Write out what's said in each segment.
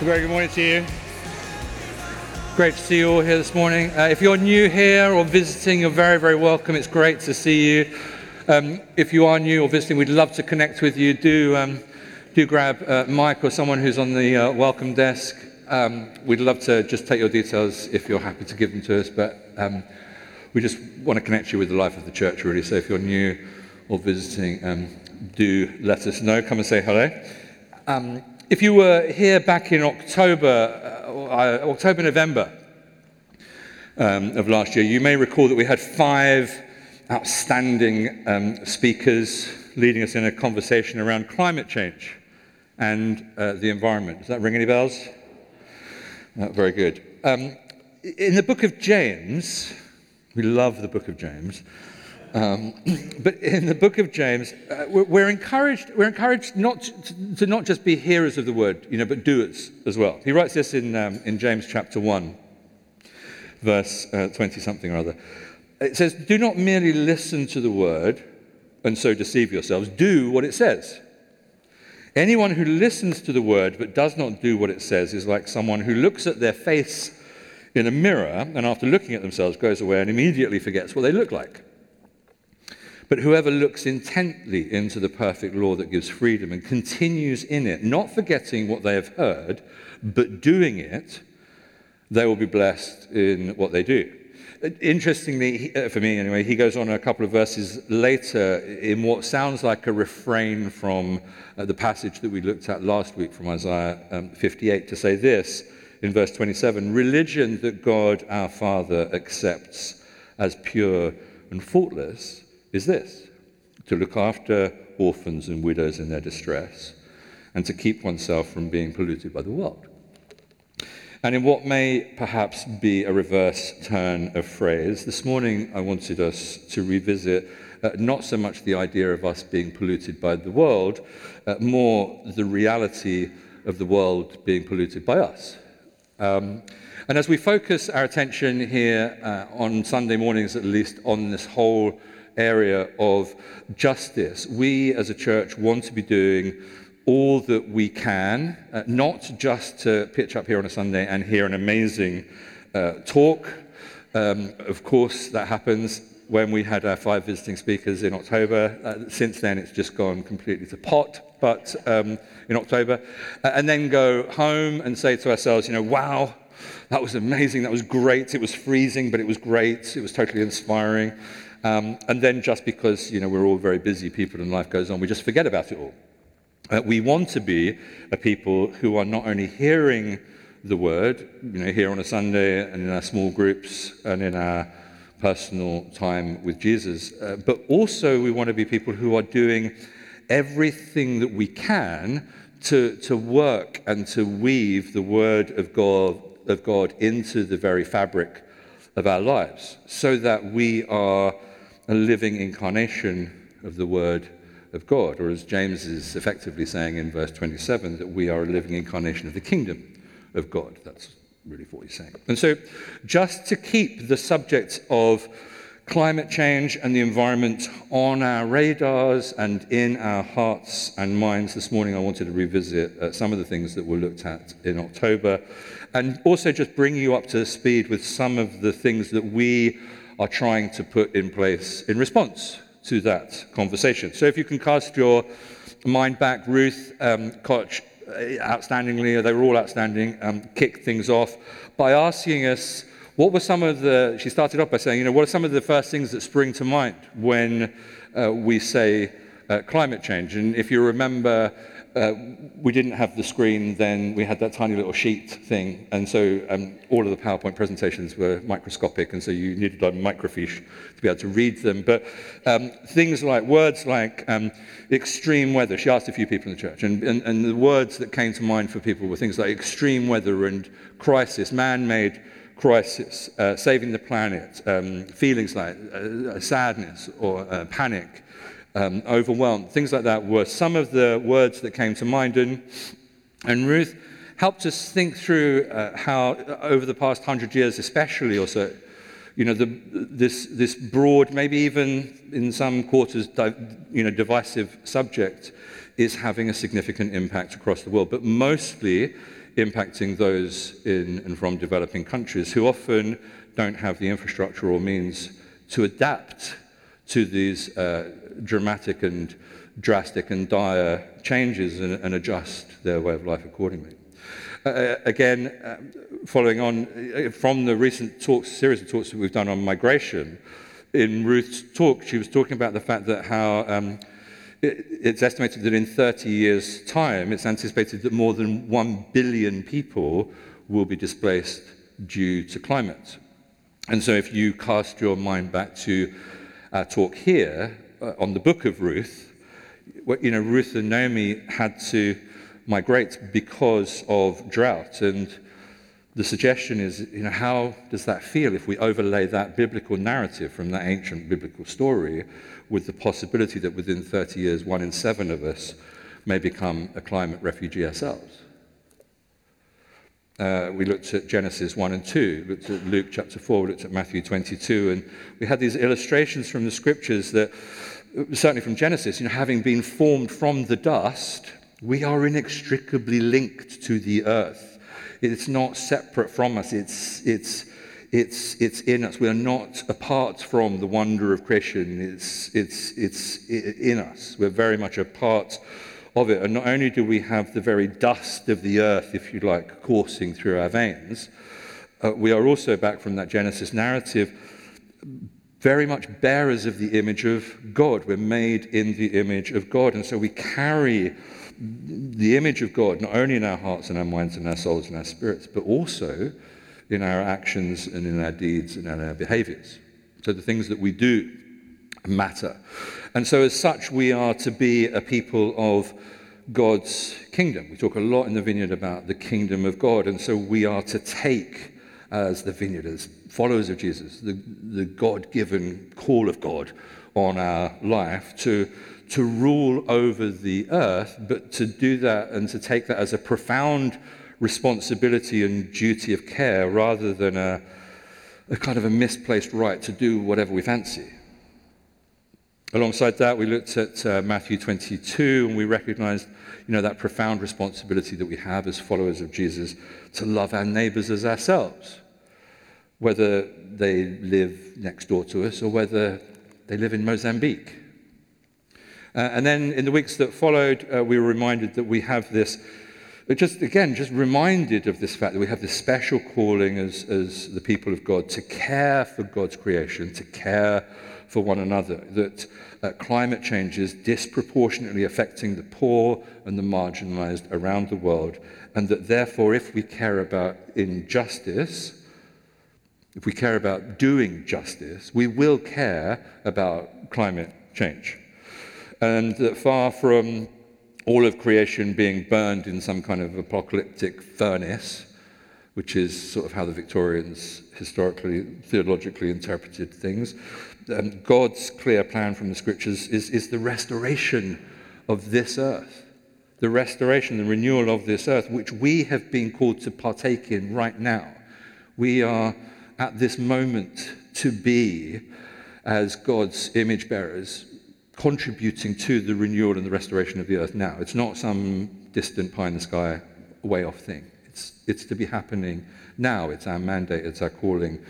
Very good morning to you. Great to see you all here this morning. Uh, if you're new here or visiting, you're very, very welcome. It's great to see you. Um, if you are new or visiting, we'd love to connect with you. Do, um, do grab uh, Mike or someone who's on the uh, welcome desk. Um, we'd love to just take your details if you're happy to give them to us. But um, we just want to connect you with the life of the church, really. So if you're new or visiting, um, do let us know. Come and say hello. If you were here back in October, uh, uh, October, November um, of last year, you may recall that we had five outstanding um, speakers leading us in a conversation around climate change and uh, the environment. Does that ring any bells? Uh, very good. Um, in the book of James, we love the book of James. Um, but in the book of James, uh, we're, we're, encouraged, we're encouraged not to, to, not just be hearers of the word, you know, but doers as well. He writes this in, um, in James chapter 1, verse 20 uh, something or other. It says, Do not merely listen to the word and so deceive yourselves, do what it says. Anyone who listens to the word but does not do what it says is like someone who looks at their face in a mirror and after looking at themselves goes away and immediately forgets what they look like. But whoever looks intently into the perfect law that gives freedom and continues in it, not forgetting what they have heard, but doing it, they will be blessed in what they do. Interestingly, uh, for me anyway, he goes on a couple of verses later in what sounds like a refrain from uh, the passage that we looked at last week from Isaiah um, 58 to say this in verse 27 Religion that God our Father accepts as pure and faultless is this to look after orphans and widows in their distress, and to keep oneself from being polluted by the world. And in what may perhaps be a reverse turn of phrase, this morning I wanted us to revisit uh, not so much the idea of us being polluted by the world, uh, more the reality of the world being polluted by us. Um, and as we focus our attention here uh, on Sunday mornings, at least, on this whole area of justice, we as a church want to be doing all that we can, uh, not just to pitch up here on a Sunday and hear an amazing uh, talk. Um, of course, that happens when we had our five visiting speakers in October. Uh, since then, it's just gone completely to pot, but um, in October. Uh, and then go home and say to ourselves, you know, wow, that was amazing, that was great, it was freezing, but it was great, it was totally inspiring. Um, and then just because you know, we're all very busy people and life goes on, we just forget about it all. Uh, we want to be a people who are not only hearing the word, you know, here on a Sunday and in our small groups and in our personal time with Jesus, uh, but also we want to be people who are doing everything that we can to, to work and to weave the word of God, of God into the very fabric of our lives so that we are a living incarnation of the Word of God, or as James is effectively saying in verse 27, that we are a living incarnation of the kingdom of God. That's really what he's saying. And so, just to keep the subject of climate change and the environment on our radars and in our hearts and minds this morning, I wanted to revisit uh, some of the things that were looked at in October and also just bring you up to speed with some of the things that we are trying to put in place in response to that conversation. So if you can cast your mind back, Ruth um, Koch, uh, outstandingly, they were all outstanding, um, kicked things off by asking us what were some of the, she started off by saying, you know, what are some of the first things that spring to mind when uh, we say uh, climate change? And if you remember, uh, we didn't have the screen then, we had that tiny little sheet thing, and so um, all of the PowerPoint presentations were microscopic, and so you needed a microfiche to be able to read them. But um, things like words like um, extreme weather, she asked a few people in the church, and, and, and the words that came to mind for people were things like extreme weather and crisis, man made crisis, uh, saving the planet, um, feelings like uh, sadness or uh, panic um, overwhelmed. Things like that were some of the words that came to mind. And, and Ruth helped us think through uh, how, uh, over the past hundred years, especially, or so, you know, the, this, this broad, maybe even in some quarters, you know, divisive subject is having a significant impact across the world. But mostly, impacting those in and from developing countries who often don't have the infrastructure or means to adapt to these uh, dramatic and drastic and dire changes and, and, adjust their way of life accordingly. Uh, uh again, uh, following on uh, from the recent talks, series of talks that we've done on migration, in Ruth's talk, she was talking about the fact that how um, it, it's estimated that in 30 years' time, it's anticipated that more than 1 billion people will be displaced due to climate. And so, if you cast your mind back to our talk here Uh, on the book of Ruth, you know, Ruth and Naomi had to migrate because of drought. And the suggestion is, you know, how does that feel if we overlay that biblical narrative from that ancient biblical story with the possibility that within 30 years, one in seven of us may become a climate refugee ourselves? Uh, we looked at Genesis 1 and 2, looked at Luke chapter 4, we looked at Matthew 22, and we had these illustrations from the scriptures that, certainly from Genesis, you know, having been formed from the dust, we are inextricably linked to the earth. It's not separate from us, it's, it's, it's, it's in us. We are not apart from the wonder of creation, it's, it's, it's in us. We're very much a part of it. And not only do we have the very dust of the earth, if you like, coursing through our veins, uh, we are also back from that Genesis narrative, very much bearers of the image of God. We're made in the image of God. And so we carry the image of God not only in our hearts and our minds and our souls and our spirits, but also in our actions and in our deeds and in our behaviors. So the things that we do matter. And so, as such, we are to be a people of God's kingdom. We talk a lot in the vineyard about the kingdom of God. And so, we are to take, as the vineyard, as followers of Jesus, the, the God given call of God on our life to, to rule over the earth, but to do that and to take that as a profound responsibility and duty of care rather than a, a kind of a misplaced right to do whatever we fancy. Alongside that, we looked at uh, Matthew 22 and we recognized you know, that profound responsibility that we have as followers of Jesus to love our neighbors as ourselves, whether they live next door to us or whether they live in Mozambique. Uh, and then in the weeks that followed, uh, we were reminded that we have this, just again, just reminded of this fact that we have this special calling as, as the people of God to care for God's creation, to care for one another, that uh, climate change is disproportionately affecting the poor and the marginalized around the world, and that therefore, if we care about injustice, if we care about doing justice, we will care about climate change. And that far from all of creation being burned in some kind of apocalyptic furnace, which is sort of how the Victorians historically, theologically interpreted things, um, God's clear plan from the scriptures is, is the restoration of this earth, the restoration, the renewal of this earth, which we have been called to partake in right now. We are at this moment to be, as God's image bearers, contributing to the renewal and the restoration of the earth now. It's not some distant pie in the sky, way off thing. It's, it's to be happening now. It's our mandate, it's our calling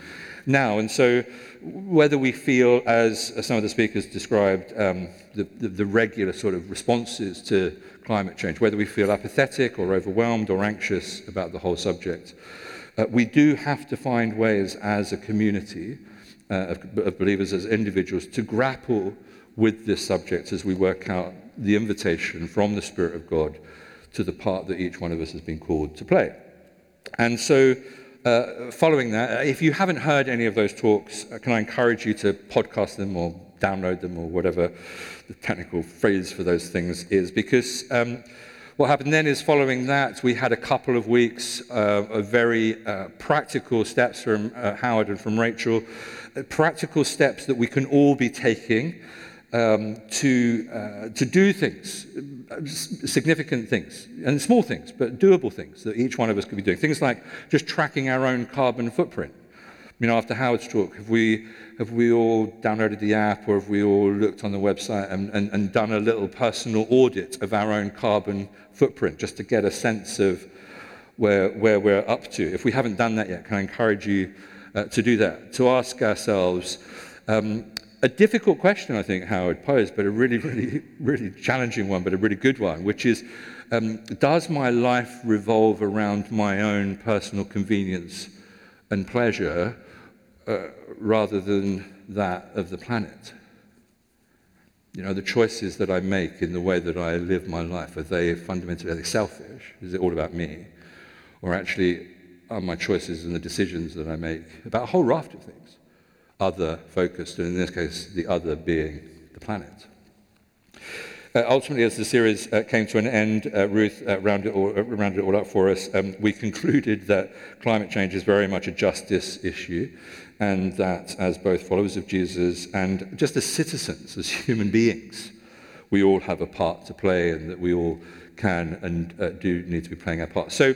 now. And so, whether we feel, as, some of the speakers described, um, the, the, the regular sort of responses to climate change, whether we feel apathetic or overwhelmed or anxious about the whole subject, uh, we do have to find ways as a community uh, of, of believers, as individuals, to grapple with this subject as we work out the invitation from the Spirit of God to the part that each one of us has been called to play. And so, uh, following that, uh, if you haven't heard any of those talks, uh, can I encourage you to podcast them or download them or whatever the technical phrase for those things is? Because um, what happened then is following that, we had a couple of weeks uh, of very uh, practical steps from uh, Howard and from Rachel, practical steps that we can all be taking um, to, uh, to do things, significant things, and small things, but doable things that each one of us could be doing. Things like just tracking our own carbon footprint. You know, after Howard's talk, have we, have we all downloaded the app or have we all looked on the website and, and, and done a little personal audit of our own carbon footprint just to get a sense of where, where we're up to. If we haven't done that yet, can I encourage you uh, to do that? To ask ourselves um, a difficult question, I think, Howard posed, but a really, really, really challenging one, but a really good one, which is um, Does my life revolve around my own personal convenience and pleasure uh, rather than that of the planet? You know, the choices that I make in the way that I live my life, are they fundamentally are they selfish? Is it all about me? Or actually, are my choices and the decisions that I make about a whole raft of things other focused, and in this case, the other being the planet? Uh, ultimately, as the series uh, came to an end, uh, Ruth uh, rounded, it all, uh, rounded it all up for us. Um, we concluded that climate change is very much a justice issue, and that as both followers of Jesus and just as citizens, as human beings, we all have a part to play, and that we all can and uh, do need to be playing our part. So,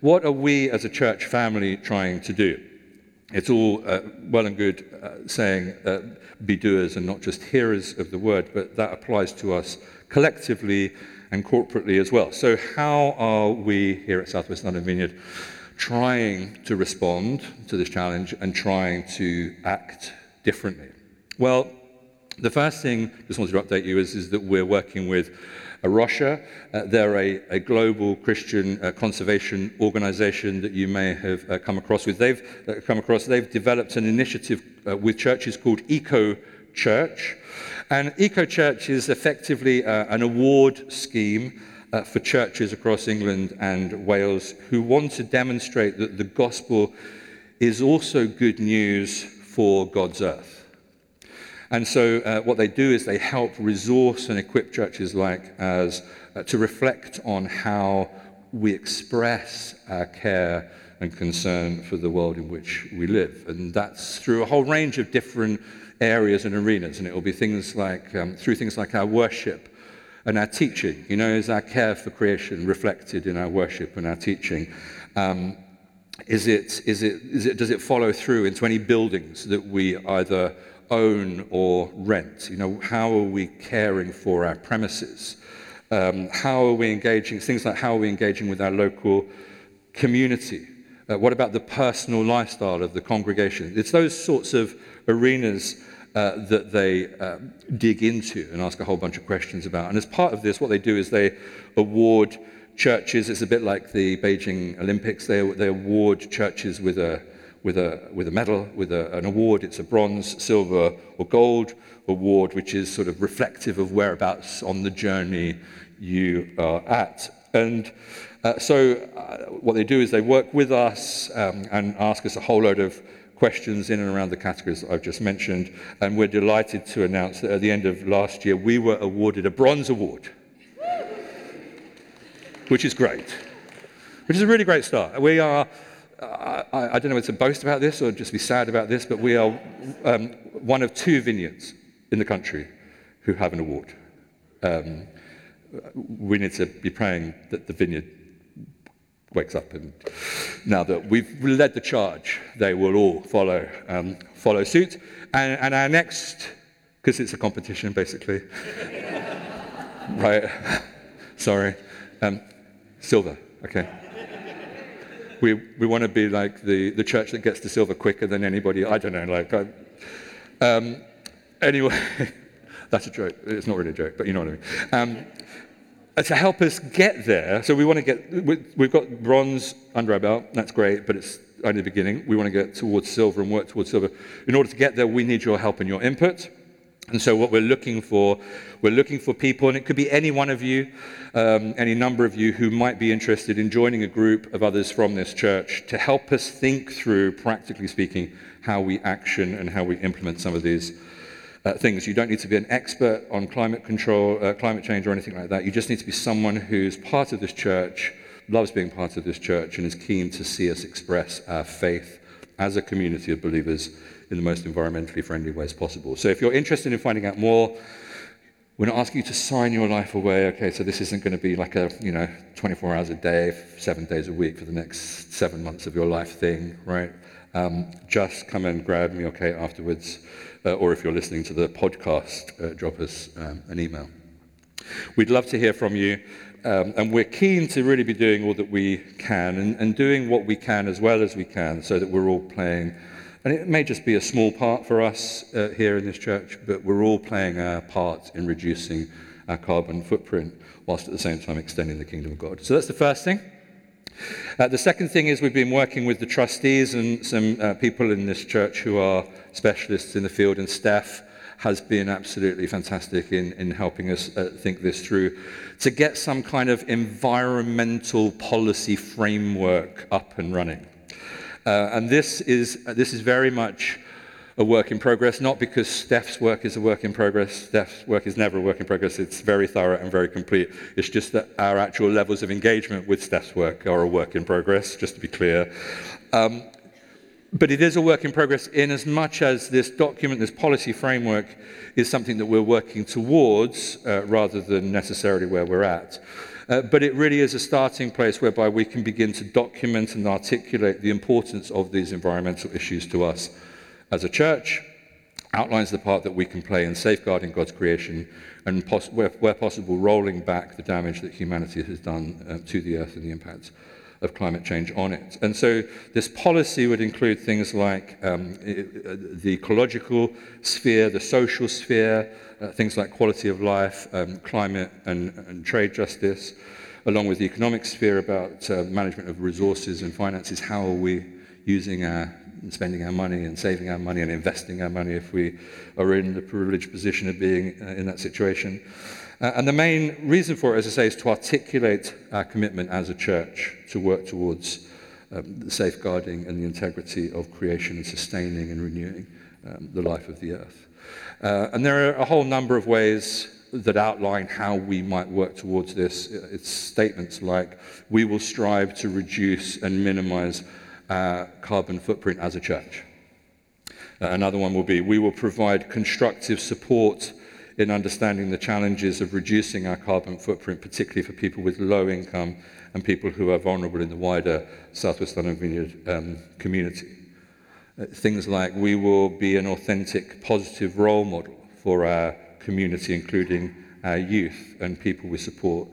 what are we as a church family trying to do? It's all uh, well and good uh, saying uh, be doers and not just hearers of the word, but that applies to us collectively and corporately as well. So, how are we here at Southwest London Vineyard trying to respond to this challenge and trying to act differently? Well, the first thing I just wanted to update you is, is that we're working with A Rocha. Uh, they're a, a, global Christian uh, conservation organization that you may have uh, come across with. They've uh, come across, they've developed an initiative uh, with churches called Eco Church. And Eco Church is effectively uh, an award scheme for churches across England and Wales who want to demonstrate that the gospel is also good news for God's earth. And so uh, what they do is they help resource and equip churches like ours uh, to reflect on how we express our care and concern for the world in which we live. And that's through a whole range of different areas and arenas. And it will be things like, um, through things like our worship and our teaching. You know, is our care for creation reflected in our worship and our teaching? Um, is it, is it, is it, does it follow through into any buildings that we either own or rent? You know, how are we caring for our premises? Um, how are we engaging, things like how are we engaging with our local community? Uh, what about the personal lifestyle of the congregation? It's those sorts of arenas uh, that they uh, dig into and ask a whole bunch of questions about. And as part of this, what they do is they award churches, it's a bit like the Beijing Olympics, they, they award churches with a with a, with a medal, with a, an award. It's a bronze, silver, or gold award, which is sort of reflective of whereabouts on the journey you are at. And uh, so, uh, what they do is they work with us um, and ask us a whole load of questions in and around the categories I've just mentioned. And we're delighted to announce that at the end of last year, we were awarded a bronze award, which is great, which is a really great start. We are I, I, don't know whether to boast about this or just be sad about this, but we are um, one of two vineyards in the country who have an award. Um, we need to be praying that the vineyard wakes up and now that we've led the charge, they will all follow, um, follow suit. And, and our next, because it's a competition basically, right? Sorry, um, silver, okay we, we want to be like the, the church that gets to silver quicker than anybody. I don't know. Like, I, um, anyway, that's a joke. It's not really a joke, but you know what I mean. Um, to help us get there, so we want to get, we, we've got bronze under our belt. That's great, but it's only the beginning. We want to get towards silver and work towards silver. In order to get there, we need your help and your input. And so, what we're looking for, we're looking for people, and it could be any one of you, um, any number of you who might be interested in joining a group of others from this church to help us think through, practically speaking, how we action and how we implement some of these uh, things. You don't need to be an expert on climate control, uh, climate change, or anything like that. You just need to be someone who's part of this church, loves being part of this church, and is keen to see us express our faith as a community of believers in the most environmentally friendly ways possible. So if you're interested in finding out more, we're not asking you to sign your life away. Okay, so this isn't going to be like a, you know, 24 hours a day, seven days a week for the next seven months of your life thing, right? Um, just come and grab me, okay, afterwards. Uh, or if you're listening to the podcast, uh, drop us um, an email. We'd love to hear from you. um, and we're keen to really be doing all that we can and, and doing what we can as well as we can so that we're all playing. And it may just be a small part for us uh, here in this church, but we're all playing our part in reducing our carbon footprint whilst at the same time extending the kingdom of God. So that's the first thing. Uh, the second thing is we've been working with the trustees and some uh, people in this church who are specialists in the field, and Steph has been absolutely fantastic in, in helping us uh, think this through to get some kind of environmental policy framework up and running. Uh, and this is, this is very much a work in progress, not because Steph's work is a work in progress. Steph's work is never a work in progress. It's very thorough and very complete. It's just that our actual levels of engagement with Steph's work are a work in progress, just to be clear. Um, but it is a work in progress in as much as this document, this policy framework, is something that we're working towards uh, rather than necessarily where we're at. Uh, but it really is a starting place whereby we can begin to document and articulate the importance of these environmental issues to us as a church, outlines the part that we can play in safeguarding God's creation and, where, where, possible, rolling back the damage that humanity has done uh, to the earth and the impacts of climate change on it. And so this policy would include things like um, the ecological sphere, the social sphere, things like quality of life, um, climate and, and, trade justice, along with the economic sphere about uh, management of resources and finances. How are we using our spending our money and saving our money and investing our money if we are in the privileged position of being uh, in that situation. Uh, and the main reason for it, as I say, is to articulate our commitment as a church to work towards um, the safeguarding and the integrity of creation and sustaining and renewing um, the life of the earth. Uh, and there are a whole number of ways that outline how we might work towards this. It's statements like, we will strive to reduce and minimize uh, carbon footprint as a church. Uh, another one will be we will provide constructive support in understanding the challenges of reducing our carbon footprint, particularly for people with low income and people who are vulnerable in the wider Southwest London Vineyard um, community. Uh, things like we will be an authentic, positive role model for our community, including our youth and people we support,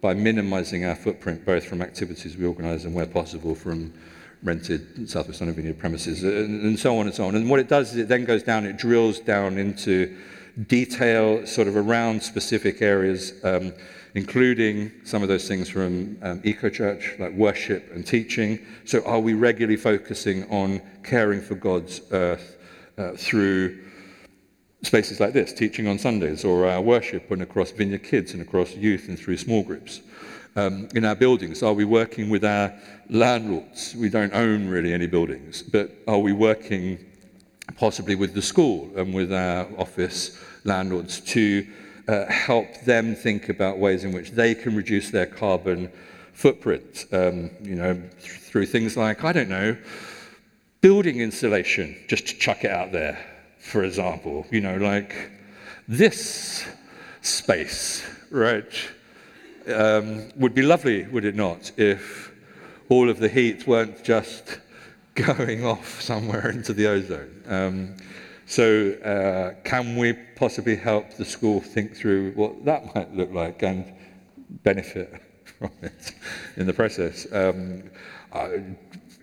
by minimizing our footprint both from activities we organize and, where possible, from rented Southwest London Vineyard premises, and, and so on and so on. And what it does is it then goes down, it drills down into detail sort of around specific areas, um, including some of those things from um, Eco Church, like worship and teaching. So, are we regularly focusing on caring for God's earth uh, through spaces like this, teaching on Sundays, or our worship and across Vineyard Kids and across youth and through small groups? um, in our buildings? Are we working with our landlords? We don't own really any buildings, but are we working possibly with the school and with our office landlords to uh, help them think about ways in which they can reduce their carbon footprint? Um, you know, th- through things like, I don't know, building insulation, just to chuck it out there, for example. You know, like this space, right? um, would be lovely, would it not, if all of the heat weren't just going off somewhere into the ozone. Um, so, uh, can we possibly help the school think through what that might look like and benefit from it in the process? Um, I,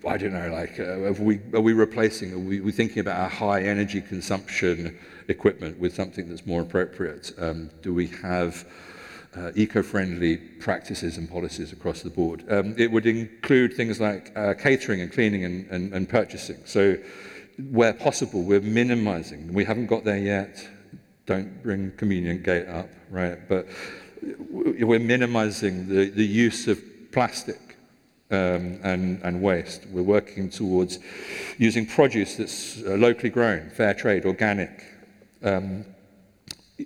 I, don't know, like, uh, we, are we replacing, are we, we thinking about our high energy consumption equipment with something that's more appropriate? Um, do we have uh, eco-friendly practices and policies across the board. Um, it would include things like uh, catering and cleaning and, and, and purchasing. So where possible, we're minimizing. We haven't got there yet. Don't bring communion gate up, right? But we're minimizing the, the use of plastic um, and, and waste. We're working towards using produce that's uh, locally grown, fair trade, organic, um,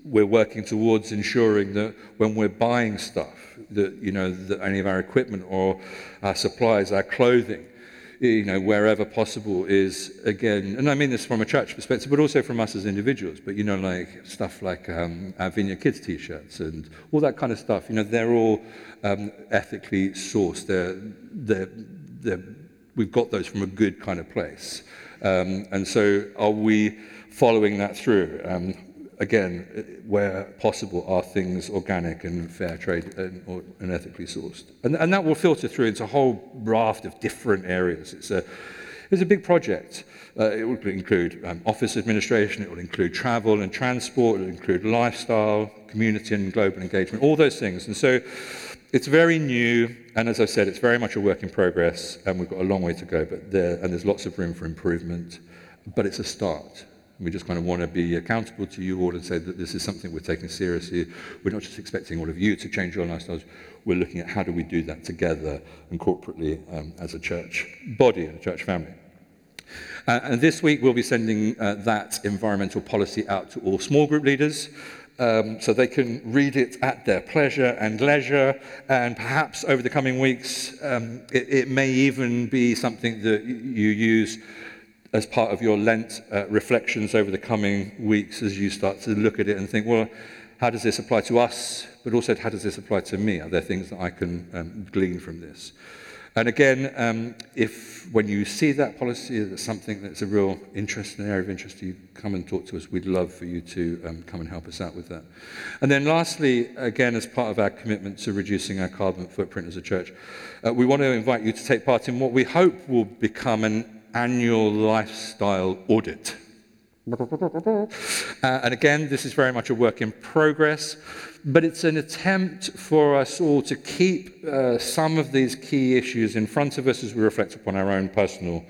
we're working towards ensuring that when we're buying stuff, that you know that any of our equipment or our supplies, our clothing, you know, wherever possible is again, and I mean this from a church perspective, but also from us as individuals. But you know, like stuff like um, our Vineyard Kids T-shirts and all that kind of stuff. You know, they're all um, ethically sourced. They're, they're, they're, we've got those from a good kind of place. Um, and so, are we following that through? Um, again, uh, where possible, are things organic and fair trade and, or, and ethically sourced. And, and that will filter through into a whole raft of different areas. It's a, it's a big project. Uh, it will include um, office administration, it will include travel and transport, it will include lifestyle, community and global engagement, all those things. And so it's very new, and as I said, it's very much a work in progress, and we've got a long way to go, but there, and there's lots of room for improvement, but it's a start. We just kind of want to be accountable to you all and say that this is something we're taking seriously. We're not just expecting all of you to change your lifestyles. We're looking at how do we do that together and corporately um, as a church body and a church family. Uh, and this week we'll be sending uh, that environmental policy out to all small group leaders um, so they can read it at their pleasure and leisure. And perhaps over the coming weeks, um, it, it may even be something that you use as part of your Lent uh, reflections over the coming weeks as you start to look at it and think, well, how does this apply to us? But also, how does this apply to me? Are there things that I can um, glean from this? And again, um, if when you see that policy that's something that's a real interest, an area of interest to you, come and talk to us. We'd love for you to um, come and help us out with that. And then lastly, again, as part of our commitment to reducing our carbon footprint as a church, uh, we want to invite you to take part in what we hope will become an annual lifestyle audit. Uh, and again, this is very much a work in progress, but it's an attempt for us all to keep uh, some of these key issues in front of us as we reflect upon our own personal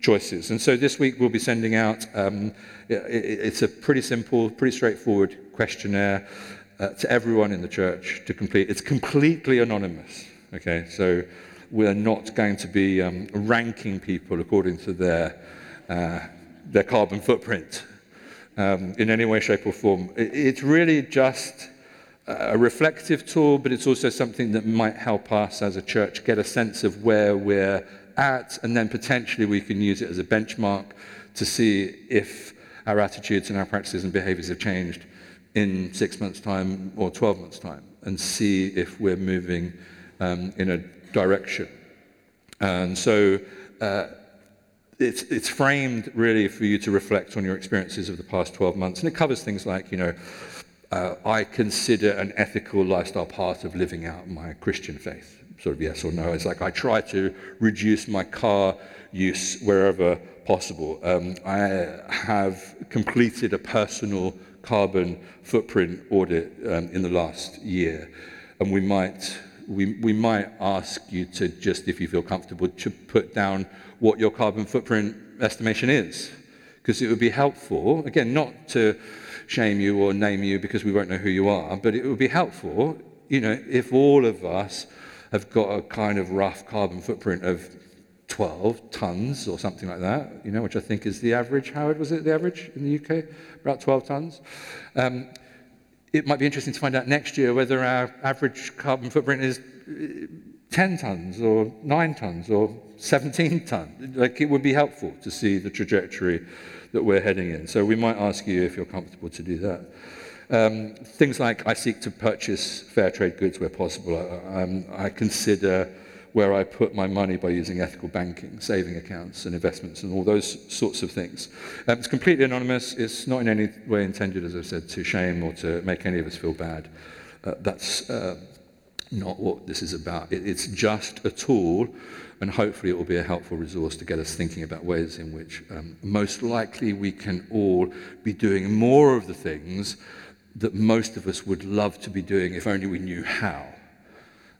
choices. And so this week we'll be sending out, um, it, it's a pretty simple, pretty straightforward questionnaire uh, to everyone in the church to complete. It's completely anonymous, okay? So we're not going to be um, ranking people according to their, uh, their carbon footprint um, in any way, shape, or form. It's really just a reflective tool, but it's also something that might help us as a church get a sense of where we're at, and then potentially we can use it as a benchmark to see if our attitudes and our practices and behaviors have changed in six months' time or 12 months' time, and see if we're moving um, in a direction. And so uh, it's, it's framed really for you to reflect on your experiences of the past 12 months. And it covers things like, you know, uh, I consider an ethical lifestyle part of living out my Christian faith. Sort of yes or no. It's like I try to reduce my car use wherever possible. Um, I have completed a personal carbon footprint audit um, in the last year. And we might we, we might ask you to just, if you feel comfortable, to put down what your carbon footprint estimation is. Because it would be helpful, again, not to shame you or name you because we won't know who you are, but it would be helpful, you know, if all of us have got a kind of rough carbon footprint of 12 tons or something like that, you know, which I think is the average. Howard, was it the average in the UK? About 12 tons. Um, it might be interesting to find out next year whether our average carbon footprint is uh, 10 tons or 9 tons or 17 tons. Like it would be helpful to see the trajectory that we're heading in. So we might ask you if you're comfortable to do that. Um, things like I seek to purchase fair trade goods where possible. I, um, I consider where I put my money by using ethical banking, saving accounts and investments and all those sorts of things. Um, it's completely anonymous. It's not in any way intended, as I've said, to shame or to make any of us feel bad. Uh, that's uh, not what this is about. It, it's just a tool, and hopefully it will be a helpful resource to get us thinking about ways in which um, most likely we can all be doing more of the things that most of us would love to be doing if only we knew how.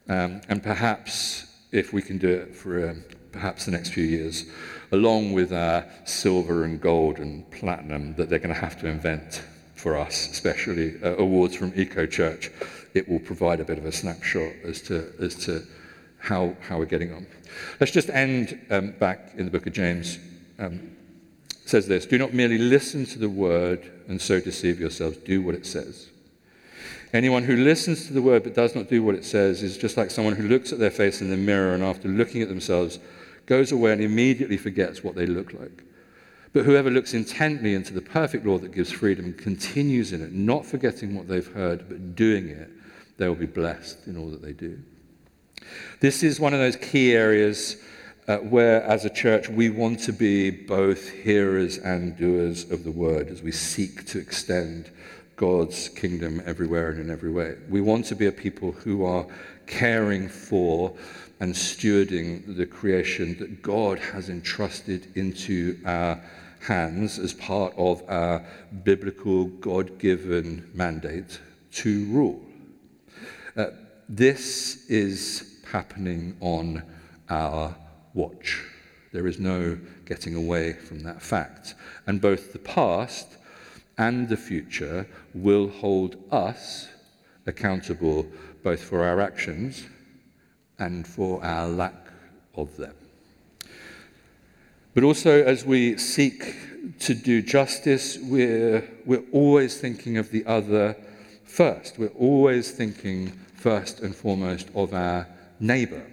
Um, and perhaps if we can do it for um, perhaps the next few years, along with our silver and gold and platinum that they're going to have to invent for us, especially uh, awards from Eco Church, it will provide a bit of a snapshot as to, as to how, how we're getting on. Let's just end um, back in the book of James. Um, says this Do not merely listen to the word and so deceive yourselves, do what it says. Anyone who listens to the word but does not do what it says is just like someone who looks at their face in the mirror and after looking at themselves goes away and immediately forgets what they look like. But whoever looks intently into the perfect law that gives freedom continues in it, not forgetting what they've heard, but doing it, they will be blessed in all that they do. This is one of those key areas uh, where, as a church, we want to be both hearers and doers of the word as we seek to extend God's kingdom everywhere and in every way. We want to be a people who are caring for and stewarding the creation that God has entrusted into our hands as part of our biblical, God given mandate to rule. Uh, this is happening on our watch. There is no getting away from that fact. And both the past and the future will hold us accountable both for our actions and for our lack of them. But also, as we seek to do justice, we're, we're always thinking of the other first. We're always thinking first and foremost of our neighbour.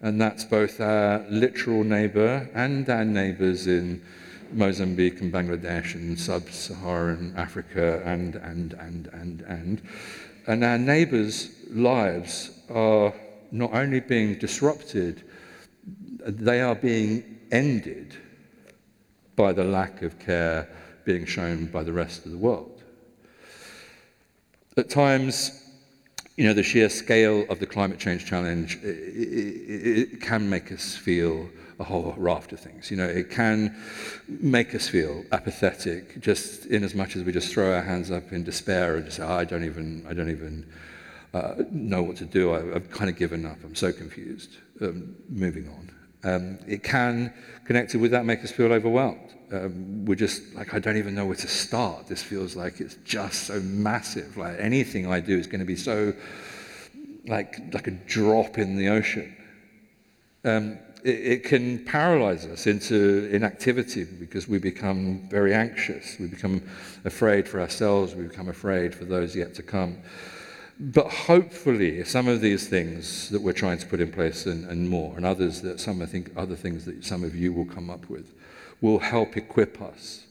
And that's both our literal neighbour and our neighbours in Mozambique and Bangladesh and sub Saharan Africa and, and, and, and, and. And our neighbours' lives are not only being disrupted, they are being ended by the lack of care being shown by the rest of the world. At times, you know, the sheer scale of the climate change challenge, it, it, it, can make us feel a whole raft of things. You know, it can make us feel apathetic, just in as much as we just throw our hands up in despair and just say, oh, I don't even, I don't even uh, know what to do. I, have kind of given up. I'm so confused. Um, moving on. Um, it can, connected with that, make us feel overwhelmed. Um, we're just like, I don't even know where to start. This feels like it's just so massive. Like anything I do is going to be so, like, like a drop in the ocean. Um, it can paralyze us into inactivity because we become very anxious. We become afraid for ourselves. We become afraid for those yet to come. But hopefully, some of these things that we're trying to put in place and, and more, and others that some, I think, other things that some of you will come up with, will help equip us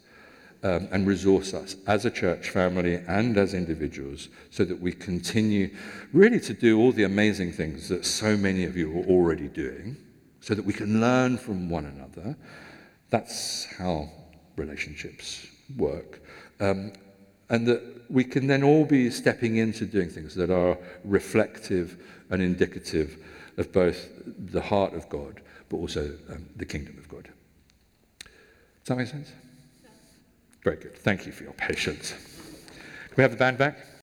um, and resource us as a church family and as individuals so that we continue really to do all the amazing things that so many of you are already doing, so that we can learn from one another. That's how relationships work. Um, and that we can then all be stepping into doing things that are reflective and indicative of both the heart of God, but also um, the kingdom of God. Does that make sense? Very good. Thank you for your patience. Can we have the band back?